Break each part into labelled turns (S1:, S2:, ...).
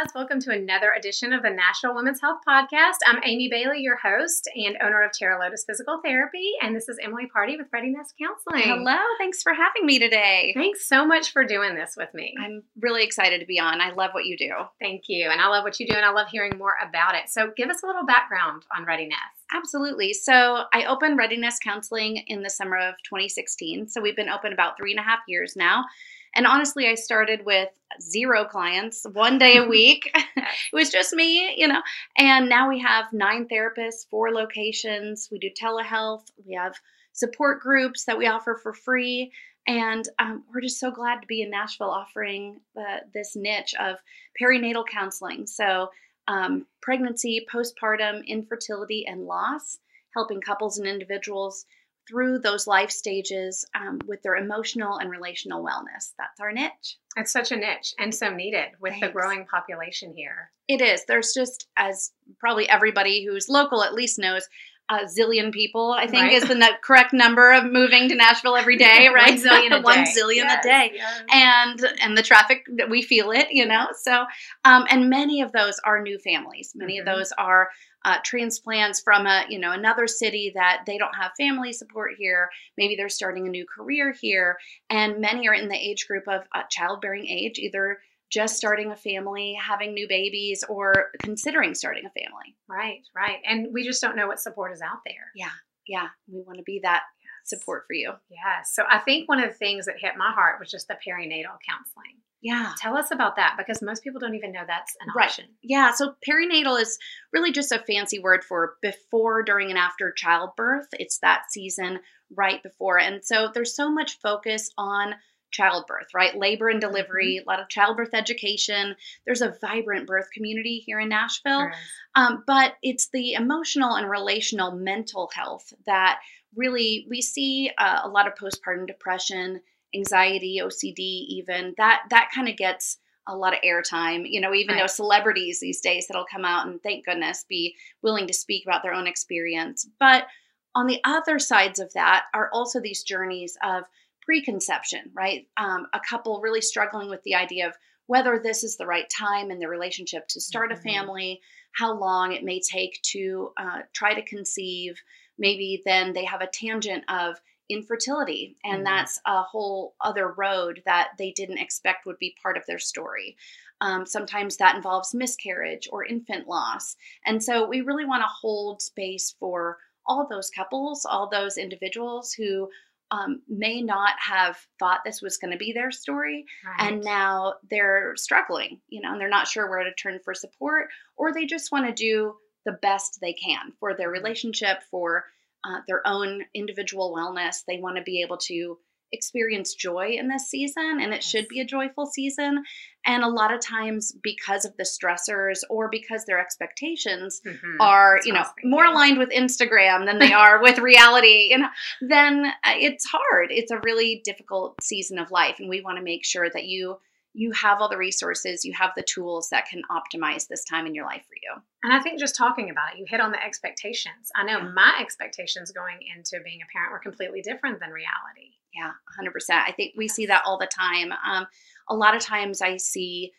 S1: Guys, welcome to another edition of the Nashville Women's Health Podcast. I'm Amy Bailey, your host and owner of Terra Lotus Physical Therapy, and this is Emily Pardy with Ready Nest Counseling.
S2: Hello, thanks for having me today.
S1: Thanks so much for doing this with me.
S2: I'm really excited to be on. I love what you do.
S1: Thank you, and I love what you do, and I love hearing more about it. So, give us a little background on Ready Nest.
S2: Absolutely. So, I opened Ready Nest Counseling in the summer of 2016. So, we've been open about three and a half years now. And honestly, I started with zero clients, one day a week. it was just me, you know. And now we have nine therapists, four locations. We do telehealth. We have support groups that we offer for free. And um, we're just so glad to be in Nashville offering the, this niche of perinatal counseling. So, um, pregnancy, postpartum, infertility, and loss, helping couples and individuals through those life stages um, with their emotional and relational wellness. That's our niche.
S1: It's such a niche and so needed with Thanks. the growing population here.
S2: It is. There's just, as probably everybody who's local at least knows, a zillion people, I think, right. is the correct number of moving to Nashville every day, right?
S1: One zillion a
S2: One zillion yes, a day. Yes. And and the traffic, we feel it, you know. So, um, and many of those are new families. Many mm-hmm. of those are uh, transplants from a you know another city that they don't have family support here. Maybe they're starting a new career here. And many are in the age group of uh, childbearing age either just starting a family having new babies or considering starting a family.
S1: Right right. And we just don't know what support is out there.
S2: Yeah yeah. We want to be that support for you.
S1: Yeah so i think one of the things that hit my heart was just the perinatal counseling
S2: yeah.
S1: Tell us about that because most people don't even know that's an
S2: right.
S1: option.
S2: Yeah. So perinatal is really just a fancy word for before, during, and after childbirth. It's that season right before. And so there's so much focus on childbirth, right? Labor and delivery, mm-hmm. a lot of childbirth education. There's a vibrant birth community here in Nashville. Um, but it's the emotional and relational mental health that really we see uh, a lot of postpartum depression anxiety, OCD, even that that kind of gets a lot of airtime. You know, even right. though celebrities these days that'll come out and thank goodness be willing to speak about their own experience. But on the other sides of that are also these journeys of preconception, right? Um, a couple really struggling with the idea of whether this is the right time in their relationship to start mm-hmm. a family, how long it may take to uh, try to conceive. Maybe then they have a tangent of infertility and mm-hmm. that's a whole other road that they didn't expect would be part of their story um, sometimes that involves miscarriage or infant loss and so we really want to hold space for all those couples all those individuals who um, may not have thought this was going to be their story right. and now they're struggling you know and they're not sure where to turn for support or they just want to do the best they can for their mm-hmm. relationship for uh, their own individual wellness. They want to be able to experience joy in this season, and it should be a joyful season. And a lot of times, because of the stressors or because their expectations mm-hmm. are, That's you know, more aligned with Instagram than they are with reality, you know, then uh, it's hard. It's a really difficult season of life, and we want to make sure that you you have all the resources, you have the tools that can optimize this time in your life for you.
S1: And I think just talking about it, you hit on the expectations. I know yeah. my expectations going into being a parent were completely different than reality.
S2: Yeah, 100%. I think we see that all the time. Um, a lot of times I see,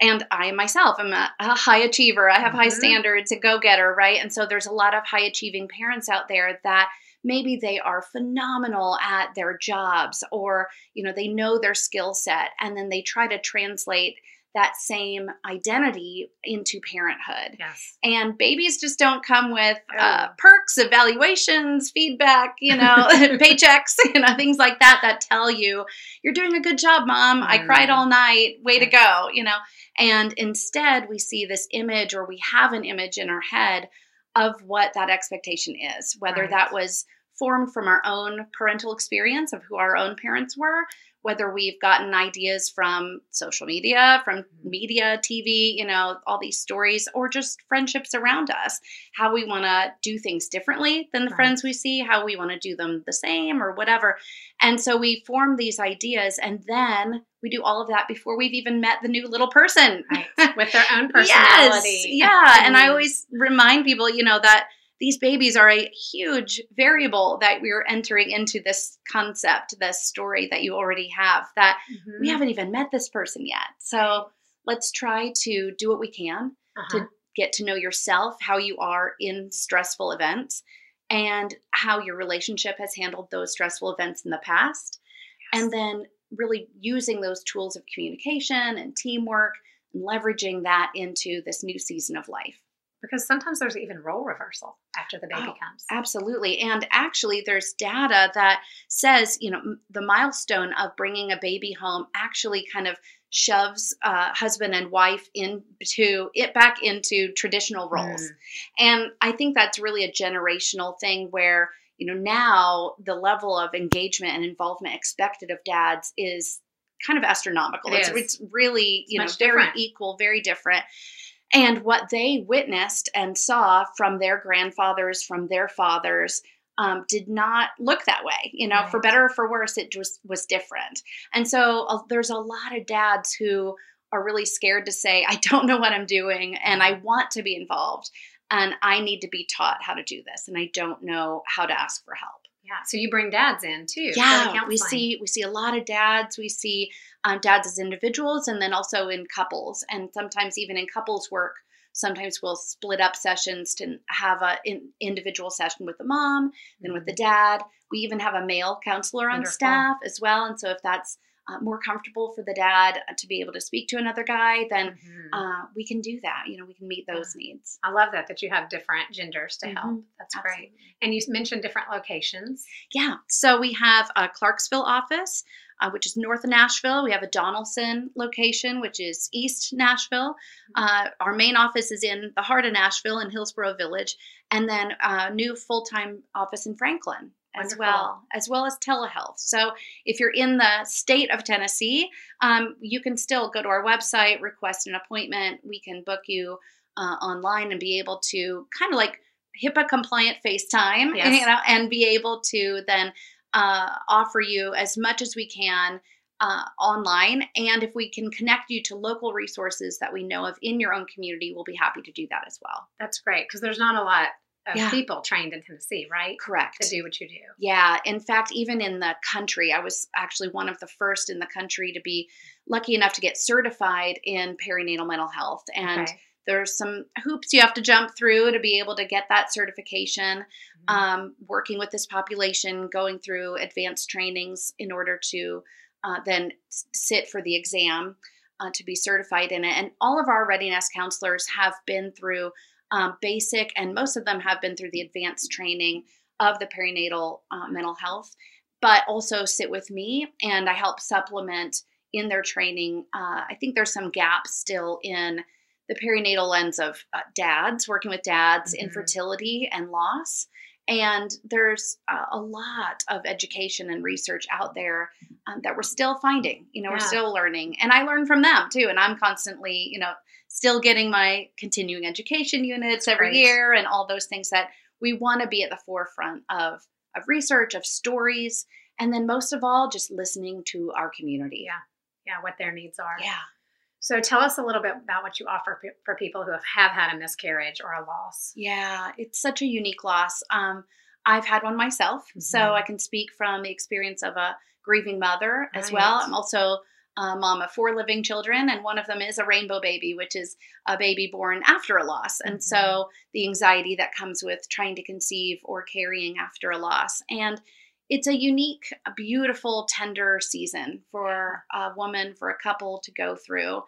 S2: and I myself am a, a high achiever, I have mm-hmm. high standards, a go getter, right? And so there's a lot of high achieving parents out there that maybe they are phenomenal at their jobs or you know they know their skill set and then they try to translate that same identity into parenthood.
S1: Yes.
S2: And babies just don't come with uh, perks, evaluations, feedback, you know, paychecks, you know, things like that that tell you you're doing a good job, mom. I cried all night. Way to go, you know. And instead, we see this image or we have an image in our head of what that expectation is, whether right. that was formed from our own parental experience of who our own parents were, whether we've gotten ideas from social media, from
S1: Mm-hmm.
S2: media, TV, you know, all these stories, or just friendships around us, how we want to do things differently than the
S1: Right.
S2: friends we see, how we want to do them the same or whatever. And so we form these ideas and then we do all of that before we've even met the new little person.
S1: Right. With their own personality.
S2: Yes, yeah. And I
S1: Mm.
S2: always remind people, you know, that these babies are a huge variable that we're entering into this concept, this story that you already have, that
S1: Mhm.
S2: we haven't even met this person yet. So let's try to do what we can
S1: Uh-huh.
S2: to get to know yourself, how you are in stressful events, and how your relationship has handled those stressful events in the past. And then really using those tools of communication and teamwork and leveraging that into this new season of life.
S1: Because sometimes there's even role reversal after the baby
S2: Oh,
S1: comes.
S2: Absolutely. And actually, there's data that says, you know, the milestone of bringing a baby home actually kind of shoves uh, husband and wife into it back into traditional roles.
S1: Mm.
S2: And I think that's really a generational thing where, you know, now the level of engagement and involvement expected of dads is kind of astronomical.
S1: It
S2: it's, it's really, you know, very
S1: different.
S2: equal, very different. And what they witnessed and saw from their grandfathers, from their fathers, um, did not look that way. You know, for better or for worse, it just was different. And so uh, there's a lot of dads who are really scared to say, I don't know what I'm doing and I want to be involved and I need to be taught how to do this and I don't know how to ask for help.
S1: Yeah. So you bring dads in too.
S2: Yeah, we see we see a lot of dads. We see um, dads as individuals, and then also in couples, and sometimes even in couples work. Sometimes we'll split up sessions to have an in, individual session with the mom, then with the dad. We even have a male counselor on
S1: Wonderful.
S2: staff as well, and so if that's uh, more comfortable for the dad to be able to speak to another guy, then
S1: Mhm.
S2: uh, we can do that. You know, we can meet those needs.
S1: I love that that you have different genders to help.
S2: Mhm.
S1: That's great. And you mentioned different locations.
S2: Yeah. So we have a Clarksville office, uh, which is north of Nashville. We have a Donelson location, which is east Nashville. Uh, our main office is in the heart of Nashville in Hillsboro Village, and then a new full time office in Franklin as
S1: Wonderful.
S2: well, as well as telehealth. So if you're in the state of Tennessee, um, you can still go to our website, request an appointment. We can book you uh, online and be able to kind of like HIPAA compliant FaceTime,
S1: Yes.
S2: you know, and be able to then uh, offer you as much as we can uh, online. And if we can connect you to local resources that we know of in your own community, we'll be happy to do that as well.
S1: That's great because there's not a lot of
S2: Yeah.
S1: people trained in Tennessee, right?
S2: Correct.
S1: To do what you do.
S2: Yeah, in fact, even in the country, I was actually one of the first in the country to be lucky enough to get certified in perinatal mental health. And
S1: Okay.
S2: there's some hoops you have to jump through to be able to get that certification.
S1: Mhm.
S2: Um, working with this population, going through advanced trainings in order to uh, then sit for the exam uh, to be certified in it. And all of our Ready Nest counselors have been through um, basic, and most of them have been through the advanced training of the perinatal uh, mental health, but also sit with me and I help supplement in their training. Uh, I think there's some gaps still in the perinatal lens of uh, dads, working with dads,
S1: Mhm.
S2: infertility and loss. And there's uh, a lot of education and research out there um, that we're still finding. You know, we're still learning, and I learn from them too. And I'm constantly, you know, still getting my continuing education units every
S1: Great.
S2: year, and all those things that we want to be at the forefront of of research, of stories, and then most of all, just listening to our community.
S1: Yeah. Yeah, what their needs are.
S2: Yeah.
S1: So tell us a little bit about what you offer pe- for people who have, have had a miscarriage or a loss.
S2: Yeah, it's such a unique loss. Um, I've had one myself, so
S1: Mhm.
S2: I can speak from the experience of a grieving mother as
S1: Right.
S2: well. I'm also a mom of four living children, and one of them is a rainbow baby, which is a baby born after a loss. And so the anxiety that comes with trying to conceive or carrying after a loss. And it's a unique, beautiful, tender season for a woman, for a couple to go through.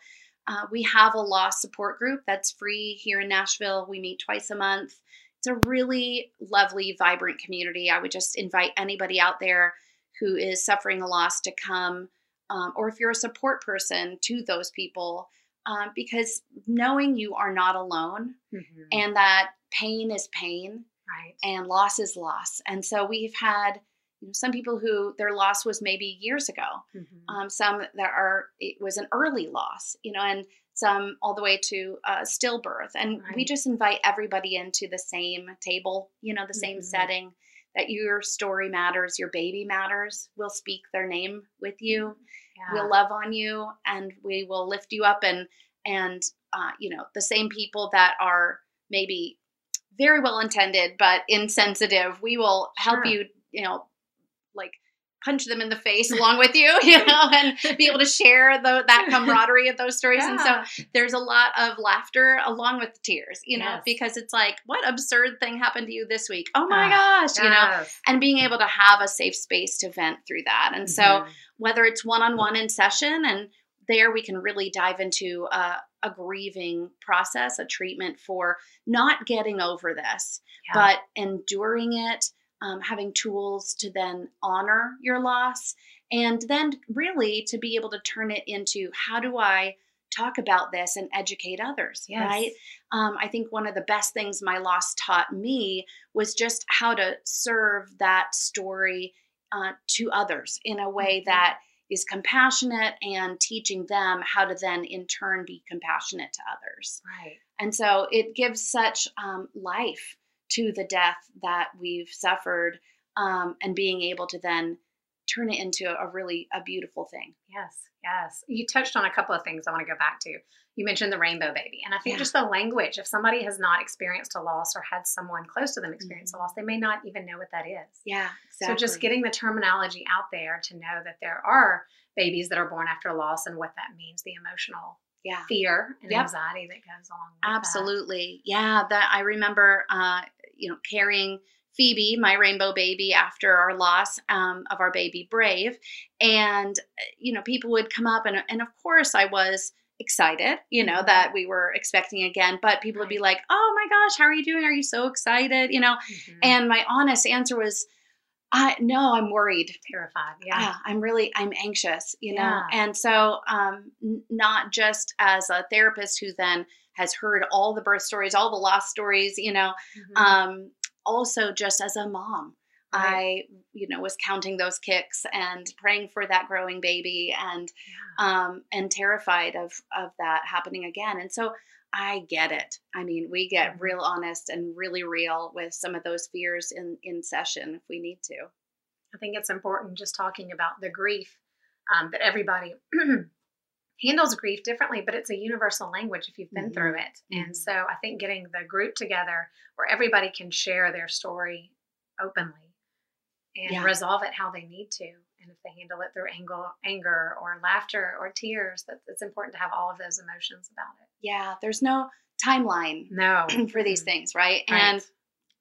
S2: Uh, we have a loss support group that's free here in Nashville. We meet twice a month. It's a really lovely, vibrant community. I would just invite anybody out there who is suffering a loss to come, um, or if you're a support person to those people, um, because knowing you are not alone
S1: Mhm.
S2: and that pain is pain
S1: Right.
S2: And loss is loss. And so we've had you know, some people who their loss was maybe years ago.
S1: Mm-hmm.
S2: Um, some that are it was an early loss, you know, and some all the way to uh, stillbirth. And we just invite everybody into the same table, you know, the same
S1: Mhm.
S2: setting. That your story matters, your baby matters. We'll speak their name with you.
S1: Yeah.
S2: We'll love on you, and we will lift you up. And and uh, you know, the same people that are maybe very well intended but insensitive, we will help
S1: Sure.
S2: you. You know, like punch them in the face along with you, you know, and be able to share the, that camaraderie of those stories. And so there's a lot of laughter along with the tears, you know,
S1: Yes.
S2: because it's like, what absurd thing happened to you this week? Oh my
S1: Ah,
S2: gosh, you know, and being able to have a safe space to vent through that. And so
S1: Mhm.
S2: whether it's one on one in session, and there we can really dive into a, a grieving process, a treatment for not getting over this,
S1: Yeah.
S2: but enduring it, um, having tools to then honor your loss, and then really to be able to turn it into how do I talk about this and educate others,
S1: Yes.
S2: right? Um, I think one of the best things my loss taught me was just how to serve that story uh, to others in a way
S1: Mhm.
S2: that is compassionate and teaching them how to then in turn be compassionate to others.
S1: Right.
S2: And so it gives such um, life to the death that we've suffered um, and being able to then turn it into a really a beautiful thing.
S1: Yes, yes. You touched on a couple of things I want to go back to. You mentioned the rainbow baby. And I think
S2: Yeah.
S1: just the language, if somebody has not experienced a loss or had someone close to them experience
S2: Mhm.
S1: a loss, they may not even know what that is.
S2: Yeah,
S1: So just getting the terminology out there to know that there are babies that are born after loss and what that means, the emotional
S2: yeah.
S1: fear and
S2: Yep.
S1: anxiety that goes along with that.
S2: Absolutely. Yeah, that I remember uh, you know, carrying Phoebe, my rainbow baby, after our loss um, of our baby Brave. And, uh, you know, people would come up, and, and of course, I was excited, you know, that we were expecting again. But people would be like, oh my gosh, how are you doing? Are you so excited? You know,
S1: Mhm.
S2: and my honest answer was, I no, I'm worried.
S1: terrified. Yeah.
S2: Ah, I'm really I'm anxious, you know.
S1: Yeah.
S2: And so um n- not just as a therapist who then has heard all the birth stories, all the loss stories, you know,
S1: Mhm.
S2: um also just as a mom.
S1: Right.
S2: I you know was counting those kicks and praying for that growing baby and
S1: yeah.
S2: um and terrified of of that happening again. And so I get it. I mean, we get
S1: Mhm.
S2: real honest and really real with some of those fears in in session if we need to.
S1: I think it's important just talking about the grief um, that everybody handles grief differently, but it's a universal language if you've been
S2: Mhm.
S1: through it.
S2: Mhm.
S1: And so I think getting the group together where everybody can share their story openly and
S2: Yeah.
S1: resolve it how they need to. And if they handle it through anger, anger or laughter or tears, that it's important to have all of those emotions about it.
S2: Yeah, there's no timeline
S1: No,
S2: for these
S1: Mhm.
S2: things, right?
S1: Right.
S2: And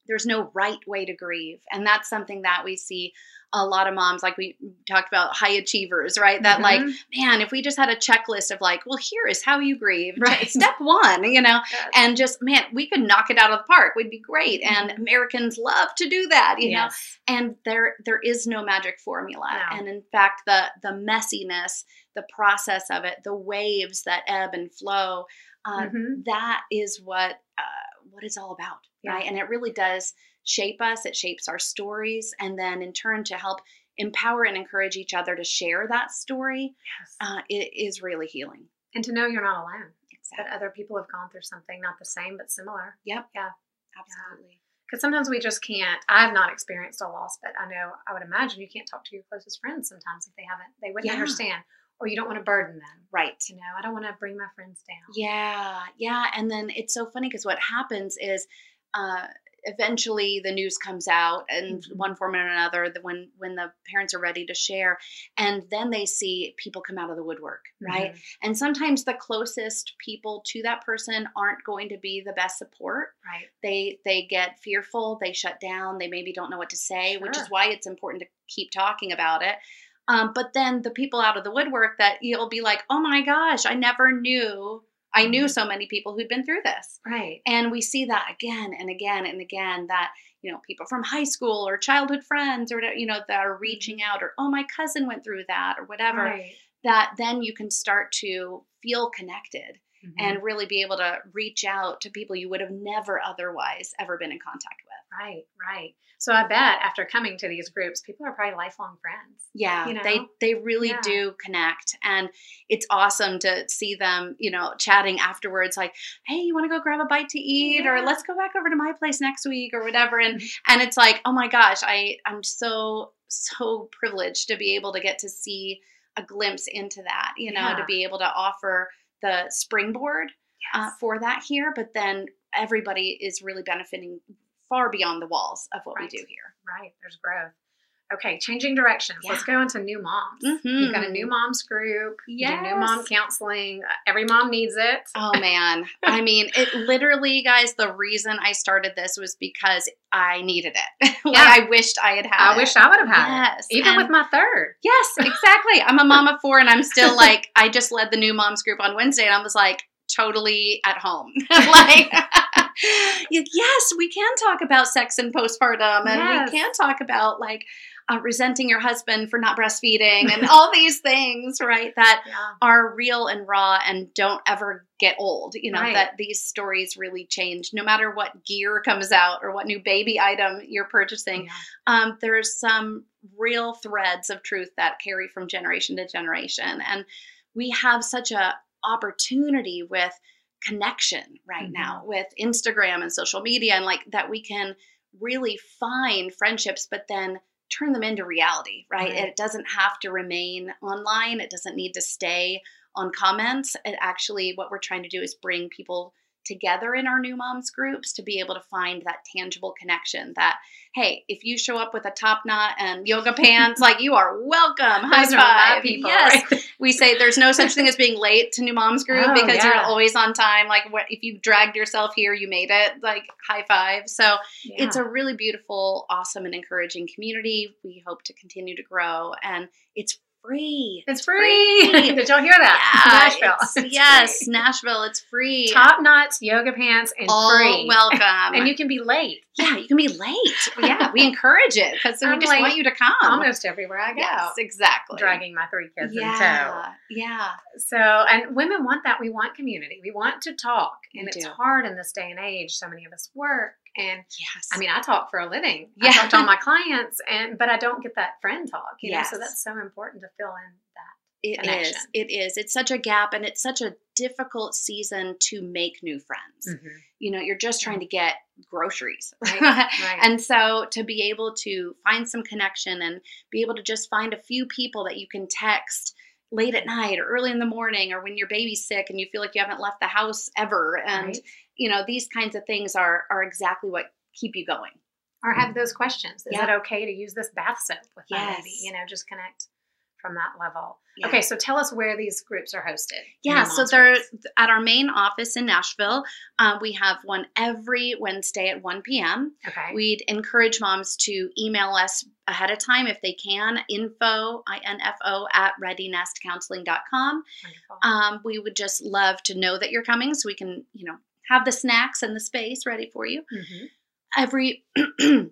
S2: there's no right way to grieve. And that's something that we see a lot of moms, like we talked about high achievers, right? That, like,
S1: Mhm.
S2: man, if we just had a checklist of, like, well, here is how you grieve.
S1: Right.
S2: Step one, you know,
S1: Yes.
S2: and just, man, we could knock it out of the park. We'd be great. And
S1: Mhm.
S2: Americans love to do that, you know? And there there is no magic formula
S1: No.
S2: and in fact the the messiness the process of it the waves that ebb and flow uh,
S1: Mhm.
S2: that is what uh, what it's all about
S1: Yeah.
S2: right and it really does shape us it shapes our stories and then in turn to help empower and encourage each other to share that story
S1: Yes.
S2: uh, it is really healing
S1: and to know you're not alone. that other people have gone through something not the same but similar.
S2: yep
S1: Yeah.
S2: absolutely
S1: Because sometimes we just can't. I've not experienced a loss, but I know I would imagine you can't talk to your closest friends sometimes if they haven't. They wouldn't
S2: Yeah.
S1: understand, or you don't want to burden them.
S2: right
S1: You know, I don't want to bring my friends down.
S2: Yeah, yeah. And then it's so funny because what happens is uh, eventually the news comes out in
S1: Mhm.
S2: one form or another the, when when the parents are ready to share and then they see people come out of the woodwork right
S1: Mhm.
S2: and sometimes the closest people to that person aren't going to be the best support
S1: Right.
S2: they they get fearful they shut down they maybe don't know what to say which is why it's important to keep talking about it um, but then the people out of the woodwork that you'll be like oh my gosh i never knew i knew so many people who'd been through this
S1: Right.
S2: and we see that again and again and again that you know people from high school or childhood friends or you know that are reaching out or oh my cousin went through that or whatever
S1: Right.
S2: that then you can start to feel connected
S1: Mhm.
S2: and really be able to reach out to people you would have never otherwise ever been in contact with
S1: Right, right. So I bet after coming to these groups, people are probably lifelong friends.
S2: Yeah,
S1: you know?
S2: they they really
S1: Yeah.
S2: do connect, and it's awesome to see them, you know, chatting afterwards. Like, hey, you want to go grab a bite to eat, or let's go back over to my place next week, or whatever. And
S1: Mhm.
S2: and it's like, oh my gosh, I I'm so so privileged to be able to get to see a glimpse into that. You know, to be able to offer the springboard uh, for that here, but then everybody is really benefiting far beyond the walls of what
S1: Right.
S2: we do here.
S1: right, there's growth. Okay, changing directions. Let's go into new moms.
S2: Mhm.
S1: You've got a new moms group. Do new mom counseling. Every mom needs it.
S2: Oh man. I mean, it literally, guys, the reason I started this was because I needed it. like
S1: Yeah.
S2: I wished I had had
S1: I
S2: it.
S1: wish I would have had
S2: Yes,
S1: it. Even
S2: and-
S1: with my third.
S2: Yes, exactly. I'm a mom of four and I'm still like, I just led the new moms group on Wednesday and I was like, totally at home. like, yes, we can talk about sex and postpartum and
S1: Yes.
S2: we can talk about like uh, resenting your husband for not breastfeeding and all these things, right? That
S1: Yeah.
S2: are real and raw and don't ever get old. You know,
S1: Right.
S2: that these stories really change no matter what gear comes out or what new baby item you're purchasing.
S1: Yeah.
S2: Um, there's some real threads of truth that carry from generation to generation. And we have such a opportunity with connection right
S1: Mhm.
S2: now with Instagram and social media and like that we can really find friendships, but then turn them into reality, right?
S1: Right.
S2: It doesn't have to remain online. It doesn't need to stay on comments. It actually, what we're trying to do is bring people together in our new moms groups to be able to find that tangible connection that hey if you show up with a top knot and yoga pants like you are welcome. High five.
S1: people.
S2: yes.
S1: Right?
S2: we say there's no such thing as being late to new moms group
S1: Oh,
S2: because you're always on time. Like what if you dragged yourself here you made it. Like high five. So it's a really beautiful awesome and encouraging community. We hope to continue to grow and it's free
S1: It's free. Did y'all hear that?
S2: yeah,
S1: Nashville.
S2: yes
S1: free.
S2: nashville it's free
S1: Top knots, yoga pants, and
S2: all
S1: free.
S2: welcome
S1: and you can be late
S2: yeah you can be late yeah we encourage it because we
S1: I'm
S2: just
S1: late
S2: want you to come
S1: almost everywhere I go.
S2: yes exactly
S1: Dragging my three kids in tow.
S2: yeah yeah
S1: So, and women want that. We want community. We want to talk. And it's
S2: do.
S1: hard in this day and age. So many of us work. And
S2: yes
S1: I mean, I talk for a living.
S2: Yeah.
S1: I talk to all my clients, and but I don't get that friend talk. You know, so that's so important to fill in that.
S2: It
S1: connection.
S2: is. It is. It's such a gap and it's such a difficult season to make new friends. Mm-hmm. You know, you're just trying to get groceries.
S1: Right, right.
S2: and so to be able to find some connection and be able to just find a few people that you can text late at night or early in the morning or when your baby's sick and you feel like you haven't left the house ever and
S1: Right.
S2: You know these kinds of things are are exactly what keep you going
S1: Or have those questions. Is
S2: Yeah.
S1: it okay to use this bath soap with my baby? You know, just connect from that level.
S2: Yeah.
S1: Okay, so tell us where these groups are hosted.
S2: Yeah,
S1: New
S2: so they're at our main office in Nashville. Uh, we have one every Wednesday at 1 p.m.
S1: okay.
S2: We'd encourage moms to email us ahead of time if they can, info, I-N-F-O, at readynestcounseling.com.
S1: Wonderful.
S2: Um, we would just love to know that you're coming so we can, you know, have the snacks and the space ready for you.
S1: Mhm.
S2: Every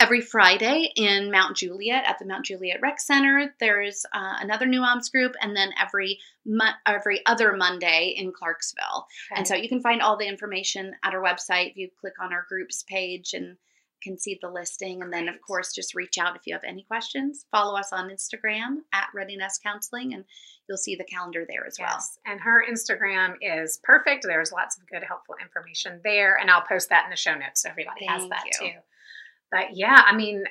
S2: every Friday in Mount Juliet at the Mount Juliet Rec Center, there's uh, another New Moms group, and then every mo- every other Monday in Clarksville. And so you can find all the information at our website. If you click on our groups page and can see the listing, and then of course just reach out if you have any questions. Follow us on Instagram at Ready Nest Counseling, and you'll see the calendar there as well.
S1: Yes, and her Instagram is perfect. There's lots of good, helpful information there, and I'll post that in the show notes so everybody has that
S2: you.
S1: too. But yeah, I mean,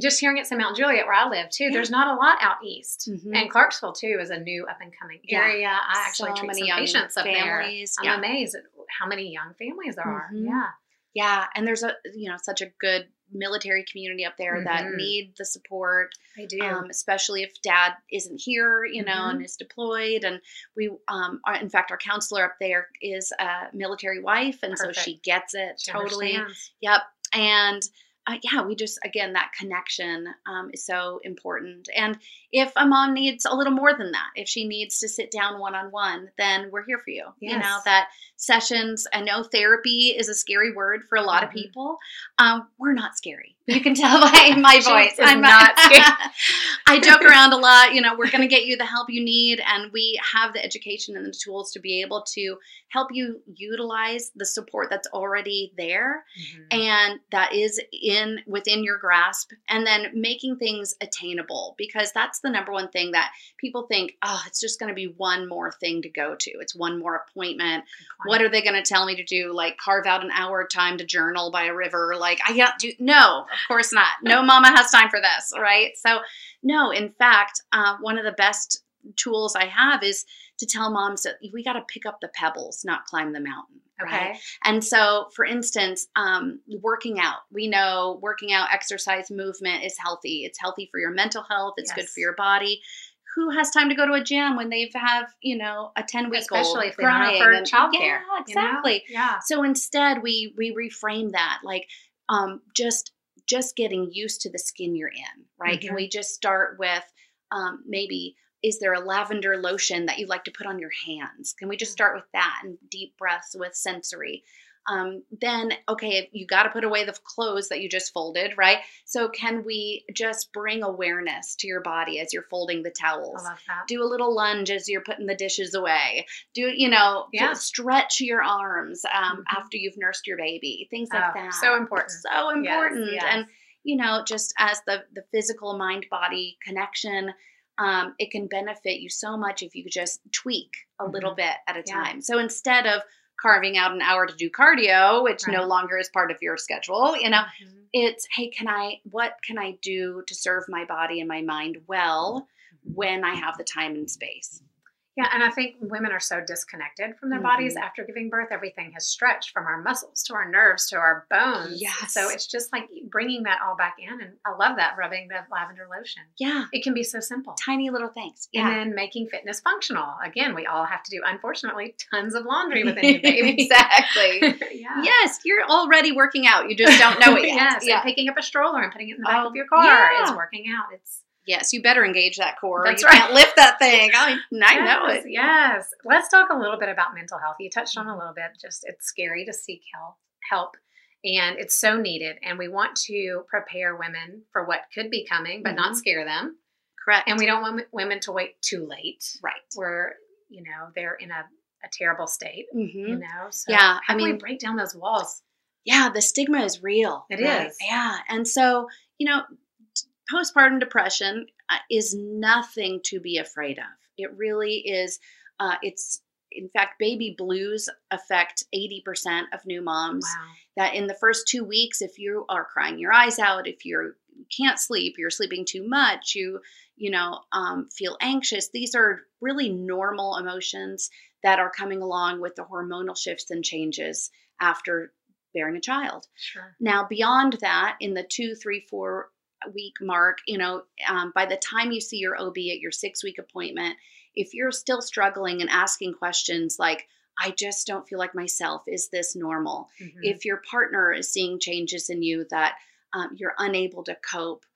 S1: just hearing it's in Mount Juliet where I live too.
S2: Yeah.
S1: There's not a lot out east,
S2: Mhm.
S1: and Clarksville too is a new up and coming
S2: Yeah.
S1: area. I actually
S2: So
S1: treat
S2: many
S1: some
S2: young
S1: patients up there.
S2: families.
S1: I'm
S2: Yeah.
S1: amazed at how many young families there are.
S2: Mhm.
S1: Yeah,
S2: Yeah, and there's a you know such a good military community up there that
S1: Mhm.
S2: need the support,
S1: I do.
S2: um, especially if dad isn't here, you know,
S1: Mm-hmm.
S2: and is deployed. And we, um, are, in fact, our counselor up there is a military wife, and so she gets it
S1: She
S2: totally.
S1: understands.
S2: Yep, and. Uh, yeah, we just again that connection um, is so important. And if a mom needs a little more than that, if she needs to sit down one on one, then we're here for you. You know that sessions. I know therapy is a scary word for a lot of
S1: Mhm.
S2: people. Um, we're not scary. You can tell by my voice.
S1: is not scared.
S2: I joke around a lot. You know, we're going to get you the help you need, and we have the education and the tools to be able to help you utilize the support that's already there
S1: Mhm.
S2: and that is in within your grasp and then making things attainable because that's the number one thing that people think oh it's just going to be one more thing to go to it's one more appointment what are they going to tell me to do like carve out an hour time to journal by a river like i can't do no of course not no mama has time for this right so no in fact uh, one of the best tools i have is to tell moms that we got to pick up the pebbles not climb the mountain right?
S1: Okay.
S2: And so, for instance, um, working out, we know working out, exercise, movement is healthy. It's healthy for your mental health, it's good for your body. Who has time to go to a gym when they have, you know, a 10 week old
S1: Especially if
S2: crying? and-
S1: childcare.
S2: Yeah,
S1: you know?
S2: exactly.
S1: Yeah.
S2: So instead, we we reframe that like um, just just getting used to the skin you're in, right? Can
S1: Mhm.
S2: we just start with um, maybe is there a lavender lotion that you like to put on your hands? Can we just start with that and deep breaths with sensory? Um, then, okay, you got to put away the clothes that you just folded, right? So, can we just bring awareness to your body as you're folding the towels?
S1: I love that.
S2: do a little lunge as you're putting the dishes away do you know
S1: Yeah.
S2: stretch your arms um,
S1: Mhm.
S2: after you've nursed your baby things like
S1: Oh,
S2: that
S1: so important.
S2: so important
S1: yes.
S2: and you know just as the the physical mind body connection um, it can benefit you so much if you just tweak a little bit at a
S1: Mm-hmm. Yeah.
S2: time so instead of carving out an hour to do cardio which no longer is part of your schedule you know?
S1: Mhm.
S2: it's hey can i what can i do to serve my body and my mind well when i have the time and space
S1: Yeah, and I think women are so disconnected from their bodies
S2: Mhm.
S1: after giving birth. Everything has stretched from our muscles to our nerves to our bones.
S2: Yes.
S1: So it's just like bringing that all back in. And I love that rubbing the lavender lotion.
S2: yeah
S1: It can be so simple.
S2: tiny little things Yeah.
S1: And then making fitness functional. Again, we all have to do, unfortunately, tons of laundry with a new baby.
S2: exactly
S1: yeah.
S2: yes you're already working out you just don't know it yet
S1: yes,
S2: yeah.
S1: and picking up a stroller and putting it in the back
S2: Oh,
S1: of your car
S2: yeah.
S1: is working out. It's
S2: yes you better engage that core
S1: That's
S2: you
S1: right.
S2: can't lift that thing i, I know it
S1: Yes. Let's talk a little bit about mental health. You touched on a little bit. Just it's scary to seek help. Help. And it's so needed. And we want to prepare women for what could be coming, but not
S2: Mhm.
S1: scare them.
S2: correct
S1: And we don't want women to wait too late,
S2: right
S1: where you know they're in a, a terrible state.
S2: hmm
S1: You know. So
S2: Yeah, I mean-
S1: break down those walls?
S2: yeah the stigma is real
S1: It
S2: is.
S1: is.
S2: yeah and so you know postpartum depression uh, is nothing to be afraid of it really is uh, it's in fact baby blues affect 80% of new moms
S1: Wow.
S2: that in the first two weeks if you are crying your eyes out if you can't sleep you're sleeping too much you you know um, feel anxious these are really normal emotions that are coming along with the hormonal shifts and changes after bearing a child
S1: Sure.
S2: now beyond that in the two three four week mark you know um, by the time you see your ob at your six week appointment if you're still struggling and asking questions like i just don't feel like myself is this normal
S1: Mhm.
S2: if your partner is seeing changes in you that um, you're unable to cope,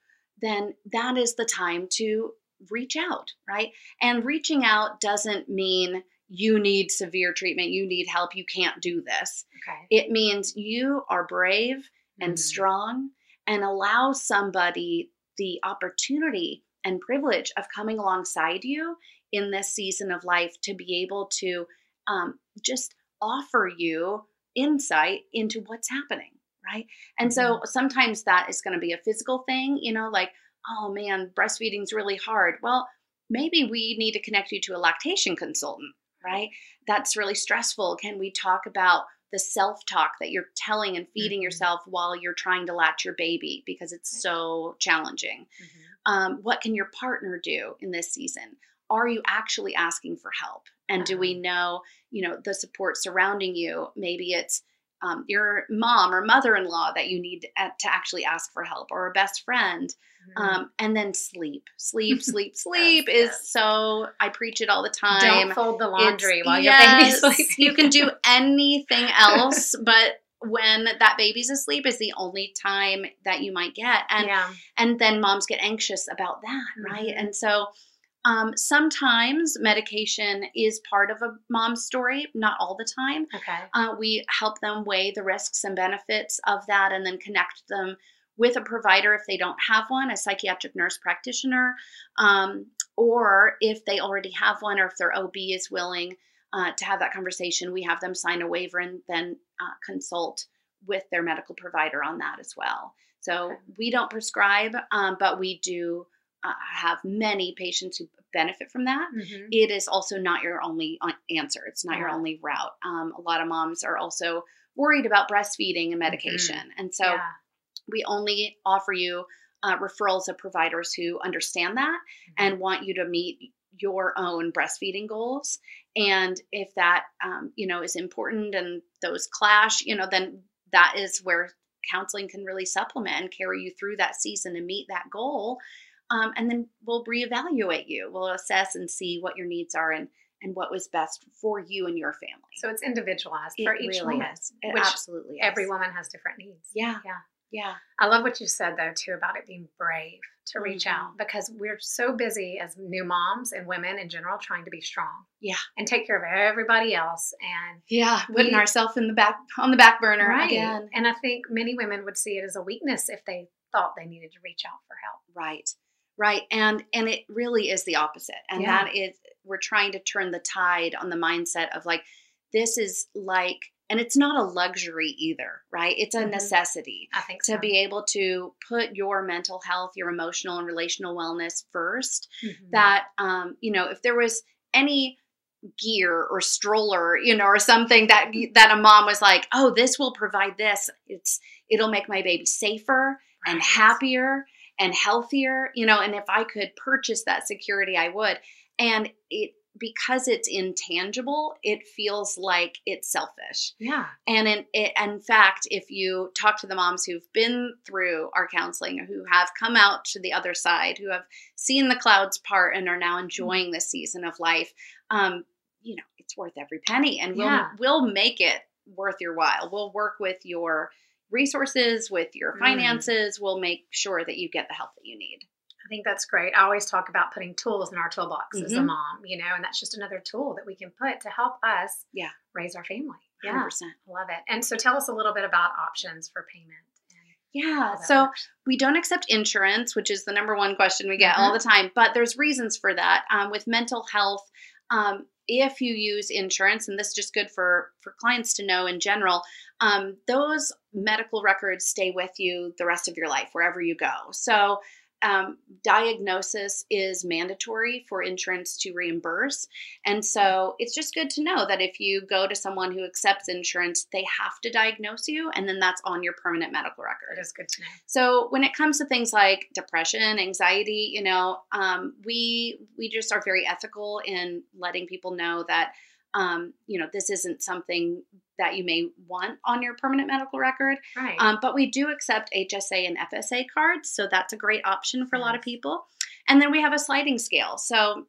S2: then that is the time to reach out, right? And reaching out doesn't mean you need severe treatment, you need help, you can't do this.
S1: okay.
S2: It means you are brave and
S1: Mhm.
S2: strong and allow somebody the opportunity and privilege of coming alongside you in this season of life to be able to um, just offer you insight into what's happening right? And so sometimes that is going to be a physical thing you know like oh man breastfeeding's really hard. Well maybe we need to connect you to a lactation consultant right? That's really stressful. Can we talk about the self-talk that you're telling and feeding
S1: Mhm.
S2: yourself while you're trying to latch your baby because it's so challenging.
S1: Mhm.
S2: um, what can your partner do in this season? Are you actually asking for help? And do we know you know the support surrounding you? Maybe it's um, your mom or mother-in-law that you need to, to actually ask for help or a best friend
S1: Mhm.
S2: um, and then sleep sleep sleep sleep is
S1: yes.
S2: so i preach it all the time
S1: Don't fold the laundry
S2: It's-
S1: while
S2: yes,
S1: your baby's sleeping.
S2: you can do anything else but when that baby's asleep is the only time that you might get and
S1: yeah.
S2: and then moms get anxious about that right
S1: Mhm.
S2: and so um, sometimes medication is part of a mom's story not all the time
S1: Okay.
S2: uh, we help them weigh the risks and benefits of that and then connect them with a provider if they don't have one, a psychiatric nurse practitioner, um, or if they already have one, or if their OB is willing uh, to have that conversation, we have them sign a waiver and then uh, consult with their medical provider on that as well. So we don't prescribe, um, but we do uh, have many patients who benefit from that.
S1: Mhm.
S2: It is also not your only uh, answer. It's not your only route. Um, a lot of moms are also worried about breastfeeding and medication, and so
S1: yeah.
S2: we only offer you uh, referrals of providers who understand that
S1: Mm-hmm.
S2: and want you to meet your own breastfeeding goals and if that um, you know is important and those clash you know then that is where counseling can really supplement and carry you through that season and meet that goal um, and then we'll reevaluate you we'll assess and see what your needs are and and what was best for you and your family
S1: So it's individualized
S2: it
S1: for each
S2: really
S1: woman.
S2: is it
S1: which
S2: absolutely is.
S1: Every woman has different needs.
S2: yeah
S1: Yeah.
S2: yeah
S1: I love what you said though too about it being brave to reach
S2: Mhm.
S1: out because we're so busy as new moms and women in general trying to be strong.
S2: Yeah.
S1: And take care of everybody else and
S2: yeah putting ourselves in the back on the back burner
S1: right.
S2: again
S1: And I think many women would see it as a weakness if they thought they needed to reach out for help.
S2: Right. Right. And and it really is the opposite. And
S1: Yeah.
S2: that is we're trying to turn the tide on the mindset of like this is like and it's not a luxury either, right? It's a
S1: Mhm.
S2: necessity
S1: I think
S2: to
S1: so.
S2: be able to put your mental health, your emotional and relational wellness first.
S1: Mhm.
S2: That um, you know, if there was any gear or stroller, you know, or something that that a mom was like, "Oh, this will provide this. It's it'll make my baby safer and happier and healthier, you know, and if I could purchase that security, I would. And it because it's intangible, it feels like it's selfish.
S1: Yeah.
S2: And in, it, in fact, if you talk to the moms who've been through our counseling, who have come out to the other side, who have seen the clouds part and are now enjoying this season of life, um, you know, it's worth every penny, and we'll
S1: Yeah.
S2: we'll make it worth your while. We'll work with your resources, with your
S1: Mm.
S2: finances. We'll make sure that you get the help that you need.
S1: I think that's great. I always talk about putting tools in our toolbox as a
S2: Mhm.
S1: mom, you know, and that's just another tool that we can put to help us
S2: Yeah.
S1: raise our family. Yeah.
S2: percent.
S1: Love it. And so tell us a little bit about options for payment.
S2: Yeah. So
S1: works.
S2: we don't accept insurance, which is the number one question we get all the time. But there's reasons for that. Um, with mental health, um, if you use insurance, and this is just good for for clients to know in general, um, those medical records stay with you the rest of your life wherever you go. So. Um, diagnosis is mandatory for insurance to reimburse. And so it's just good to know that if you go to someone who accepts insurance, they have to diagnose you, and then that's on your permanent medical record.
S1: it is good to know.
S2: So when it comes to things like depression, anxiety, you know, um, we we just are very ethical in letting people know that um, you know this isn't something that you may want on your permanent medical record.
S1: Right.
S2: Um, but we do accept HSA and FSA cards, so that's a great option for a lot of people. And then we have a sliding scale. So,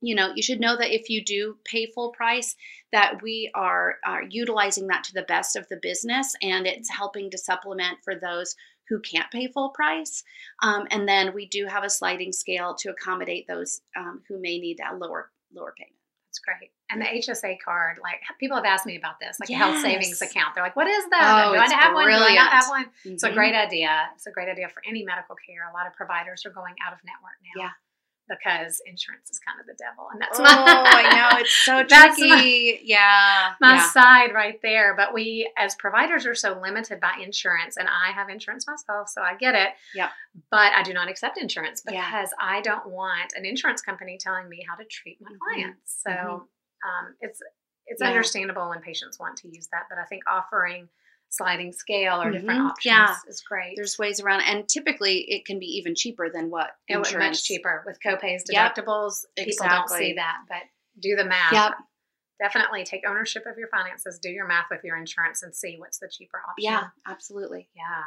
S2: you know, you should know that if you do pay full price, that we are, are utilizing that to the best of the business, and it's helping to supplement for those who can't pay full price. Um, and then we do have a sliding scale to accommodate those um, who may need a lower lower payment.
S1: That's great. And the HSA card, like people have asked me about this, like a health savings account. They're like, what is that?
S2: Oh,
S1: Do I
S2: it's
S1: have one? Do I not have one? It's a
S2: mm-hmm.
S1: great idea. It's a great idea for any medical care. A lot of providers are going out of network now.
S2: Yeah.
S1: Because insurance is kind of the devil. And that's
S2: Oh,
S1: my
S2: I know it's so tricky. yeah,
S1: my
S2: yeah.
S1: side right there. But we, as providers, are so limited by insurance, and I have insurance myself, so I get it.
S2: Yep.
S1: But I do not accept insurance because
S2: Yeah.
S1: I don't want an insurance company telling me how to treat my
S2: Mhm.
S1: clients. So
S2: Mhm.
S1: um, it's it's
S2: Yeah.
S1: understandable when patients want to use that, but I think offering sliding scale or different
S2: Mhm.
S1: options
S2: Yeah.
S1: is great.
S2: There's ways around, and typically it can be even cheaper than what
S1: it was
S2: insurance.
S1: much cheaper with copays,
S2: Yep.
S1: deductibles. People don't see that, but do the math.
S2: Yep.
S1: Definitely take ownership of your finances. Do your math with your insurance and see what's the cheaper option.
S2: Yeah, absolutely.
S1: Yeah.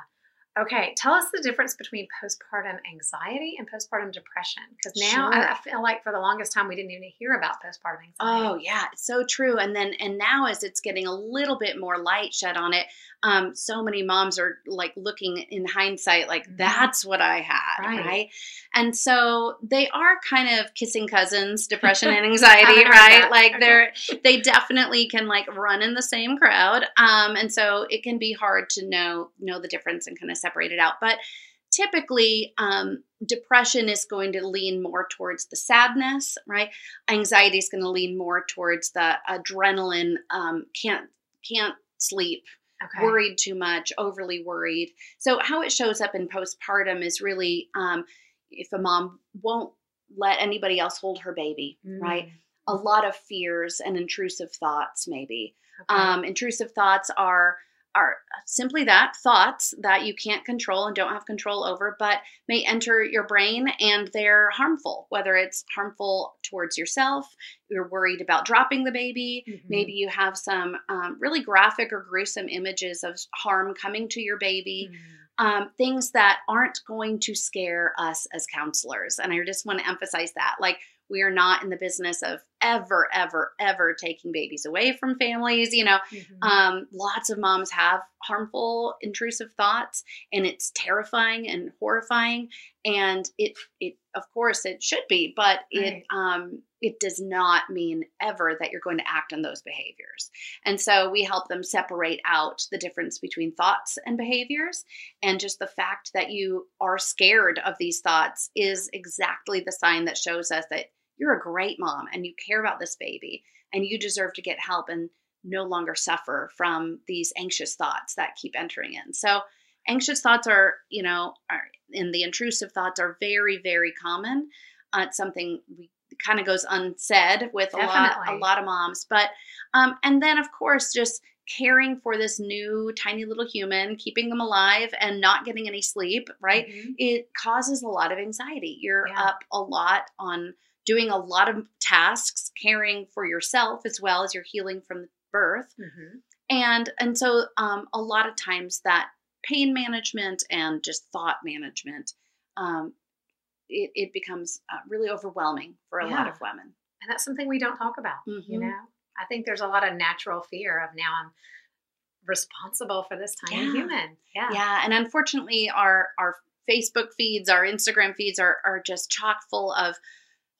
S1: Okay. Tell us the difference between postpartum anxiety and postpartum depression. Because now I,
S2: Sure.
S1: I feel like for the longest time we didn't even hear about postpartum anxiety.
S2: Oh yeah, it's so true. And then and now as it's getting a little bit more light shed on it, um, so many moms are like looking in hindsight, like
S1: Mhm.
S2: that's what I had,
S1: Right.
S2: right. And so they are kind of kissing cousins, depression and anxiety, right? Like they're they definitely can like run in the same crowd. Um, and so it can be hard to know know the difference and kind of separated out. But typically, um, depression is going to lean more towards the sadness, right? Anxiety is going to lean more towards the adrenaline, um, can't can't sleep,
S1: Okay.
S2: worried too much, overly worried. So how it shows up in postpartum is really um, if a mom won't let anybody else hold her baby, right?
S1: Mm,
S2: A lot of fears and intrusive thoughts, maybe.
S1: okay.
S2: Um, intrusive thoughts are are simply that thoughts that you can't control and don't have control over, but may enter your brain and they're harmful. Whether it's harmful towards yourself, you're worried about dropping the baby.
S1: Mhm.
S2: Maybe you have some um, really graphic or gruesome images of harm coming to your baby.
S1: Mm.
S2: Um, things that aren't going to scare us as counselors. And I just want to emphasize that. Like, we are not in the business of ever, ever, ever taking babies away from families. You know,
S1: Mhm.
S2: um, lots of moms have harmful, intrusive thoughts, and it's terrifying and horrifying. And it, it, of course, it should be, but it, um, it does not mean ever that you're going to act on those behaviors. And so we help them separate out the difference between thoughts and behaviors, and just the fact that you are scared of these thoughts is exactly the sign that shows us that you're a great mom and you care about this baby and you deserve to get help and no longer suffer from these anxious thoughts that keep entering in. So anxious thoughts are, you know, are and the intrusive thoughts are very, very common. Uh, it's something we kind of goes unsaid with a lot, a lot of moms. But um, and then of course just caring for this new tiny little human, keeping them alive and not getting any sleep, right?
S1: Mhm.
S2: It causes a lot of anxiety. You're
S1: Yeah.
S2: up a lot on doing a lot of tasks, caring for yourself as well as you're healing from birth
S1: Mhm.
S2: and and so um, a lot of times that pain management and just thought management um, it, it becomes uh, really overwhelming for a lot of women
S1: And that's something we don't talk about. You
S2: Mhm.
S1: know, I think there's a lot of natural fear of now I'm responsible for this tiny
S2: Yeah.
S1: human. Yeah.
S2: yeah and unfortunately our our facebook feeds our instagram feeds are, are just chock full of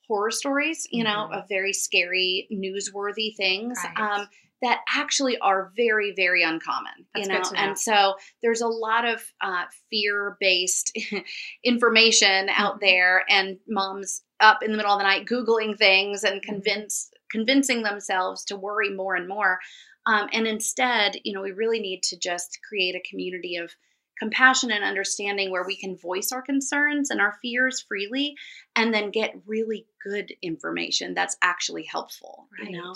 S2: horror stories you know
S1: Mhm.
S2: of very scary newsworthy things
S1: Right.
S2: um, that actually are very very uncommon
S1: That's
S2: you know
S1: to know.
S2: and so there's a lot of uh, fear based information out
S1: Mhm.
S2: there and moms up in the middle of the night googling things and
S1: Mm-hmm.
S2: convince convincing themselves to worry more and more um, and instead you know we really need to just create a community of compassion and understanding where we can voice our concerns and our fears freely and then get really good information that's actually helpful
S1: Right.
S2: you know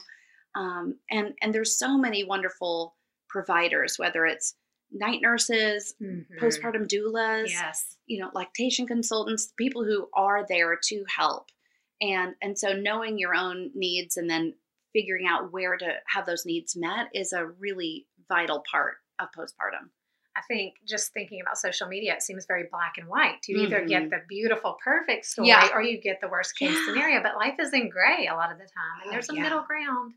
S2: um, and and there's so many wonderful providers whether it's night nurses
S1: Mhm.
S2: postpartum doulas
S1: Yes.
S2: you know lactation consultants people who are there to help and and so knowing your own needs and then figuring out where to have those needs met is a really vital part of postpartum
S1: I think just thinking about social media, it seems very black and white. You either get
S2: Mhm.
S1: the beautiful, perfect story
S2: Yeah.
S1: or you get the worst case
S2: Yeah.
S1: scenario. But life is in gray a lot of the time. And
S2: Oh,
S1: there's a
S2: yeah.
S1: middle ground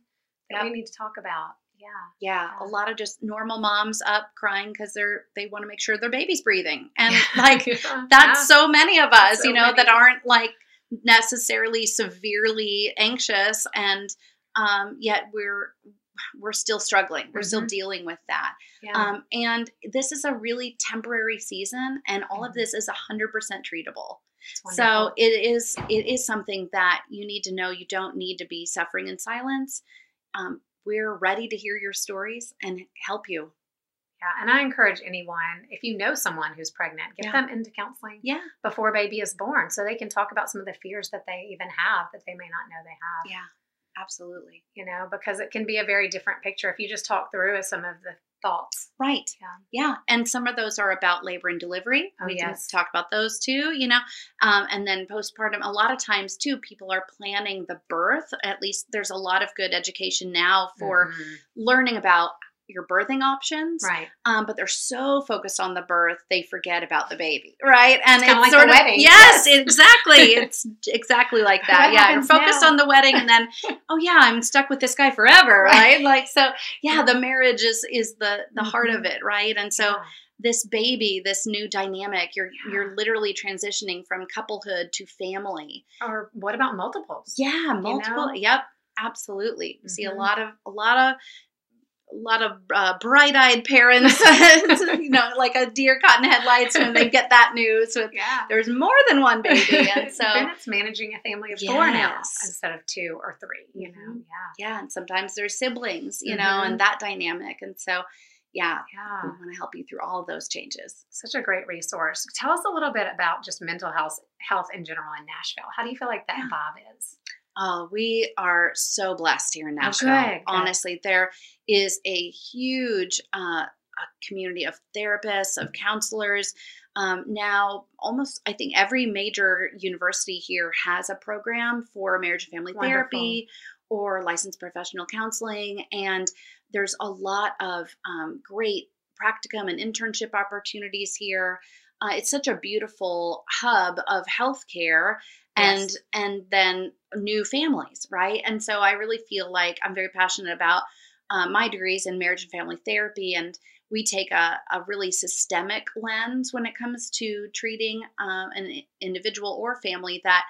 S1: that we need to talk about. Yeah.
S2: yeah
S1: Yeah.
S2: a lot of just normal moms up crying because they're they want to make sure their baby's breathing and like that's so many of us
S1: So
S2: you know that aren't like necessarily severely anxious and um, yet we're we're still struggling we're still
S1: Mhm.
S2: dealing with that
S1: yeah.
S2: um, and this is a really temporary season and all of
S1: Mhm.
S2: this is 100% treatable so it is it is something that you need to know you don't need to be suffering in silence um, we're ready to hear your stories and help you
S1: yeah. And I encourage anyone, if you know someone who's pregnant, get
S2: Yeah.
S1: them into counseling
S2: yeah
S1: before baby is born so they can talk about some of the fears that they even have that they may not know they have.
S2: yeah absolutely
S1: You know, because it can be a very different picture if you just talk through some of the thoughts.
S2: Right.
S1: Yeah.
S2: Yeah. And some of those are about labor and delivery.
S1: Oh,
S2: we
S1: yes.
S2: talk about those too, you know. Um, and then postpartum, a lot of times too, people are planning the birth. At least there's a lot of good education now for
S1: Mhm.
S2: learning about your birthing options.
S1: right.
S2: Um, but they're so focused on the birth, they forget about the baby. Right. And
S1: It's kinda like
S2: sort of,
S1: wedding.
S2: Yes,
S1: Yes.
S2: exactly. it's exactly like that.
S1: What
S2: yeah. You're focused
S1: now?
S2: on the wedding and then, oh yeah, I'm stuck with this guy forever.
S1: Right.
S2: Right. Like, so yeah, the marriage is, is the, the heart
S1: Mhm.
S2: of it. Right. And so,
S1: Yeah.
S2: this baby, this new dynamic, you're
S1: Yeah.
S2: you're literally transitioning from couplehood to family.
S1: or what about multiples?
S2: Yeah, multiple.
S1: know?
S2: Yep, absolutely. We see a
S1: Mhm.
S2: lot of a lot of a lot of uh, bright-eyed parents, you know, like a deer caught in headlights when they get that news. With
S1: Yeah.
S2: there's more than one baby, and so
S1: then it's managing a family of four now instead of two or three. You know,
S2: Mhm.
S1: yeah,
S2: yeah, and sometimes there's siblings, you know,
S1: Mhm.
S2: and that dynamic, and so yeah, we
S1: yeah.
S2: want to help you through all of those changes.
S1: Such a great resource. Tell us a little bit about just mental health health in general in Nashville. How do you feel like that
S2: Yeah.
S1: vibe is?
S2: Oh, we are so blessed here in
S1: Oh,
S2: Nashville.
S1: good, good.
S2: Honestly, there is a huge uh, community of therapists, of counselors. Um, now, almost, I think every major university here has a program for marriage and family
S1: Wonderful.
S2: therapy or licensed professional counseling. And there's a lot of um, great practicum and internship opportunities here. Uh, it's such a beautiful hub of healthcare and
S1: Yes.
S2: and then new families right and so i really feel like i'm very passionate about uh, my degrees in marriage and family therapy and we take a, a really systemic lens when it comes to treating um, an individual or family that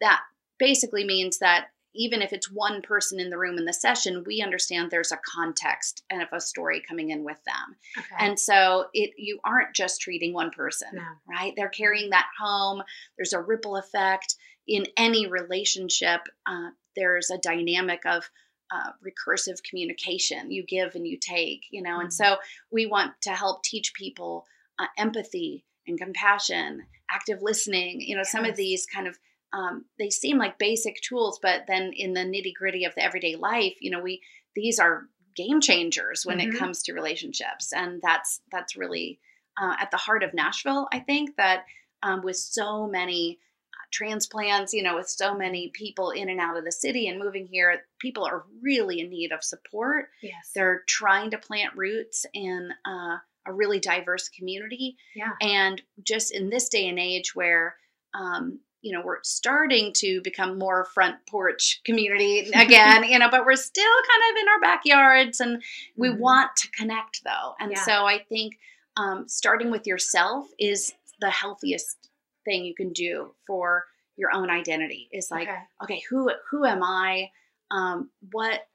S2: that basically means that even if it's one person in the room in the session we understand there's a context and of a story coming in with them
S1: Okay.
S2: and so it you aren't just treating one person
S1: no.
S2: right? They're carrying that home. There's a ripple effect in any relationship. Uh, there's a dynamic of uh, recursive communication. You give and you take, you know, and
S1: Mhm.
S2: so we want to help teach people uh, empathy and compassion, active listening. You know, some of these kind of um, they seem like basic tools, but then in the nitty gritty of the everyday life, you know, we these are game changers when
S1: Mhm.
S2: it comes to relationships, and that's that's really uh, at the heart of Nashville. I think that um, with so many uh, transplants, you know, with so many people in and out of the city and moving here, people are really in need of support.
S1: Yes.
S2: They're trying to plant roots in uh, a really diverse community.
S1: yeah.
S2: And just in this day and age where, um, you know, we're starting to become more front porch community again, you know, but we're still kind of in our backyards and we
S1: Mhm.
S2: want to connect though. And
S1: Yeah.
S2: so I think um, starting with yourself is the healthiest thing you can do for your own identity is like,
S1: okay.
S2: okay, who, who am I? Um, what,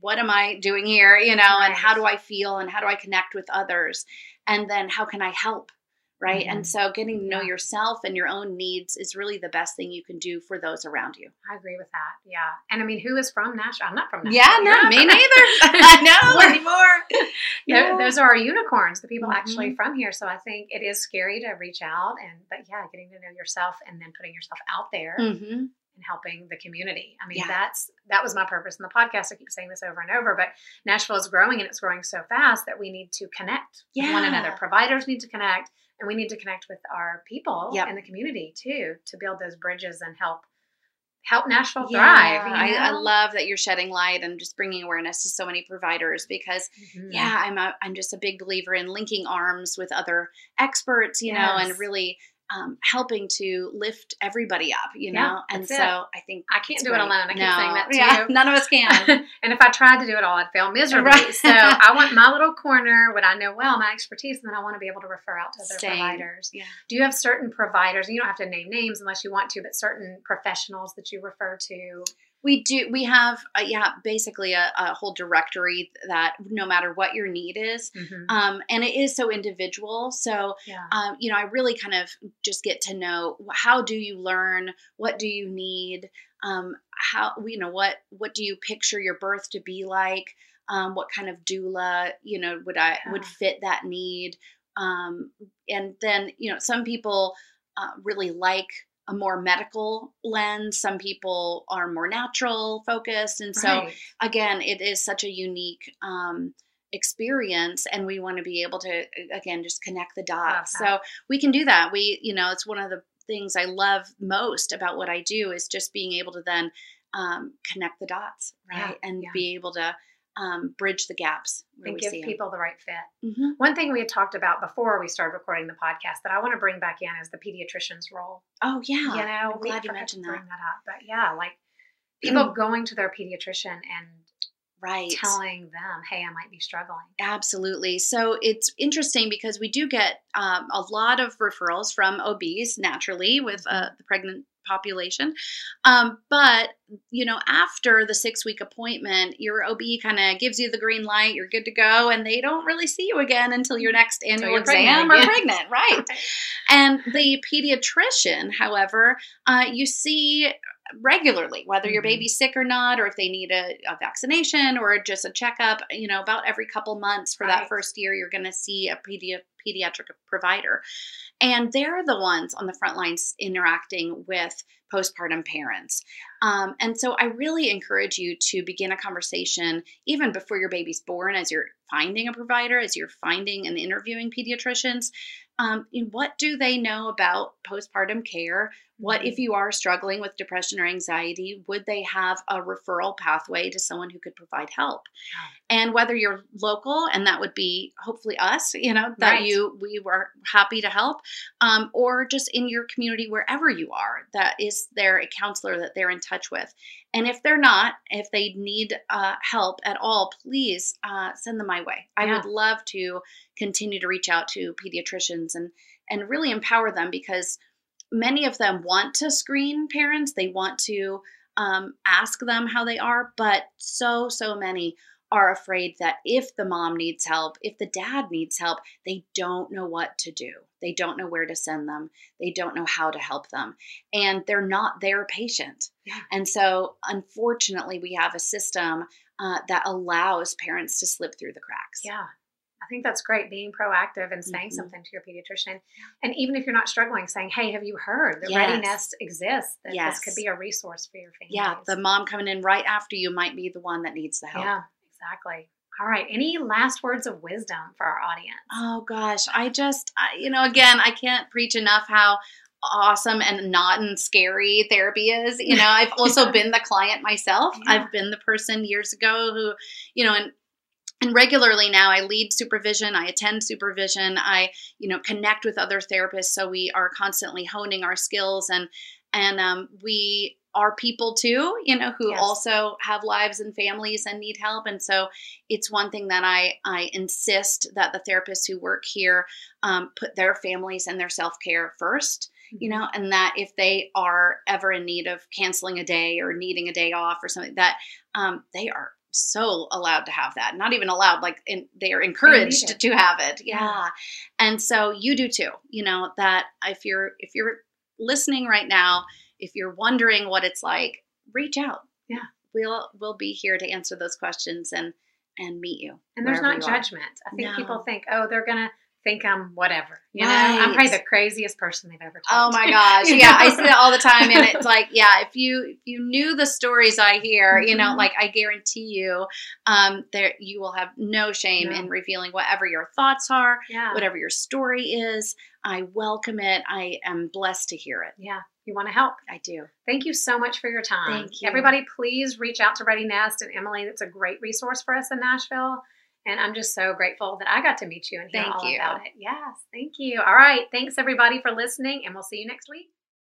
S2: what am I doing here? You know, and how do I feel and how do I connect with others? And then how can I help? Right.
S1: Mhm.
S2: And so getting to know
S1: Yeah.
S2: yourself and your own needs is really the best thing you can do for those around you.
S1: I agree with that. Yeah. And I mean, who is from Nashville? I'm not from Nashville.
S2: Yeah, no,
S1: not
S2: me neither. I know anymore. Yeah.
S1: Those are our unicorns, the people actually
S2: Mhm.
S1: from here. So I think it is scary to reach out and, but yeah, getting to know yourself and then putting yourself out there
S2: hmm
S1: and helping the community. I mean,
S2: Yeah.
S1: that's that was my purpose in the podcast. I keep saying this over and over, but Nashville is growing and it's growing so fast that we need to connect with one another. Providers need to connect, and we need to connect with our people
S2: Yep.
S1: in the community too to build those bridges and help help Nashville
S2: Yeah,
S1: thrive. you
S2: I, I love that you're shedding light and just bringing awareness to so many providers because
S1: Mhm.
S2: yeah i'm a, i'm just a big believer in linking arms with other experts you know and really um, helping to lift everybody up you
S1: Yeah,
S2: know and
S1: that's it.
S2: so i think
S1: I can't do it alone. I keep
S2: no,
S1: saying that too.
S2: yeah none of us can
S1: and if I tried to do it all, I'd fail miserably.
S2: Right.
S1: So I want my little corner, what I know well, my expertise, and then I want to be able to refer out to other
S2: Same.
S1: providers.
S2: Yeah.
S1: Do you have certain providers? You don't have to name names unless you want to, but certain professionals that you refer to.
S2: We do we have uh, yeah basically a, a whole directory that no matter what your need is
S1: Mhm.
S2: um, and it is so individual. So
S1: yeah.
S2: um, you know, I really kind of just get to know how do you learn, what do you need, um, how you know what what do you picture your birth to be like, um, what kind of doula you know would I would fit that need, um, and then you know some people uh, really like a more medical lens. Some people are more natural focused, and so
S1: Right.
S2: again, it is such a unique um, experience, and we want to be able to again just connect the dots. So we can do that. We, you know, it's one of the things I love most about what I do is just being able to then um, connect the dots,
S1: Yeah,
S2: right, and
S1: yeah.
S2: be able to um, bridge the gaps
S1: and
S2: we
S1: give
S2: see
S1: people the right fit.
S2: them.
S1: One thing we had talked about before we started recording the podcast that I want to bring back in is the pediatrician's role.
S2: Oh yeah,
S1: you know,
S2: I'm glad you mentioned
S1: bring
S2: that.
S1: that up. But yeah, like people going to their pediatrician and
S2: Right.
S1: telling them, "Hey, I might be struggling."
S2: Absolutely. So it's interesting because we do get um, a lot of referrals from OBs naturally with uh, the pregnant population. Um, but you know, after the six week appointment, your OB kind of gives you the green light. You're good to go, and they don't really see you again until your next annual exam or pregnant, right? and the pediatrician, however, uh, you see regularly, whether your mm-hmm. baby's sick or not, or if they need a, a, vaccination or just a checkup. You know, about every couple months for right. that first year, you're going to see a pedi- pediatric provider. And they're the ones on the front lines interacting with postpartum parents. Um, and so I really encourage you to begin a conversation even before your baby's born as you're finding a provider, as you're finding and interviewing pediatricians. Um, what do they know about postpartum care? What if you are struggling with depression or anxiety? Would they have a referral pathway to someone who could provide help? And whether you're local, and that would be hopefully us, you know, that right. you we were happy to help, um, or just in your community wherever you are, that is there a counselor that they're in touch with. And if they're not, if they need uh, help at all, please uh, send them my way. I yeah. would love to continue to reach out to pediatricians and and really empower them because many of them want to screen parents. They want to um, ask them how they are, but so, so many are afraid that if the mom needs help, if the dad needs help, they don't know what to do. They don't know where to send them. They don't know how to help them. And they're not their patient. Yeah. And so, unfortunately, we have a system uh, that allows parents to slip through the cracks.
S1: Yeah. I think that's great being proactive and saying mm-hmm. something to your pediatrician. And even if you're not struggling, saying, Hey, have you heard that yes. Ready Nest exists? That yes. this could be a resource for your family.
S2: Yeah, the mom coming in right after you might be the one that needs the help.
S1: Yeah, exactly. All right. Any last words of wisdom for our audience?
S2: Oh, gosh. I just, I, you know, again, I can't preach enough how awesome and not and scary therapy is. You know, I've also been the client myself. Yeah. I've been the person years ago who, you know, and and regularly now i lead supervision i attend supervision i you know connect with other therapists so we are constantly honing our skills and and um, we are people too you know who yes. also have lives and families and need help and so it's one thing that i i insist that the therapists who work here um, put their families and their self-care 1st you mm-hmm. know and that if they are ever in need of canceling a day or needing a day off or something that um, they are so allowed to have that. Not even allowed, like in, they are encouraged to have it. Yeah. yeah. And so you do too. You know that if you're if you're listening right now, if you're wondering what it's like, reach out.
S1: Yeah.
S2: We'll we'll be here to answer those questions and and meet you.
S1: And there's not judgment. Are. I think no. people think, oh, they're gonna think I'm whatever. You right. know, I'm probably the craziest person they've ever
S2: talked Oh my gosh. yeah, I see that all the time. And it's like, yeah, if you if you knew the stories I hear, mm-hmm. you know, mm-hmm. like I guarantee you, um, there you will have no shame in revealing whatever your thoughts are, yeah. whatever your story is. I welcome it. I am blessed to hear it.
S1: Yeah. You want to help?
S2: I do.
S1: Thank you so much for your time.
S2: Thank you.
S1: Everybody, please reach out to Ready Nest and Emily. That's a great resource for us in Nashville. And I'm just so grateful that I got to meet you and hear thank all you. about it. Yes, thank you. All right. Thanks everybody for listening, and we'll see you next week.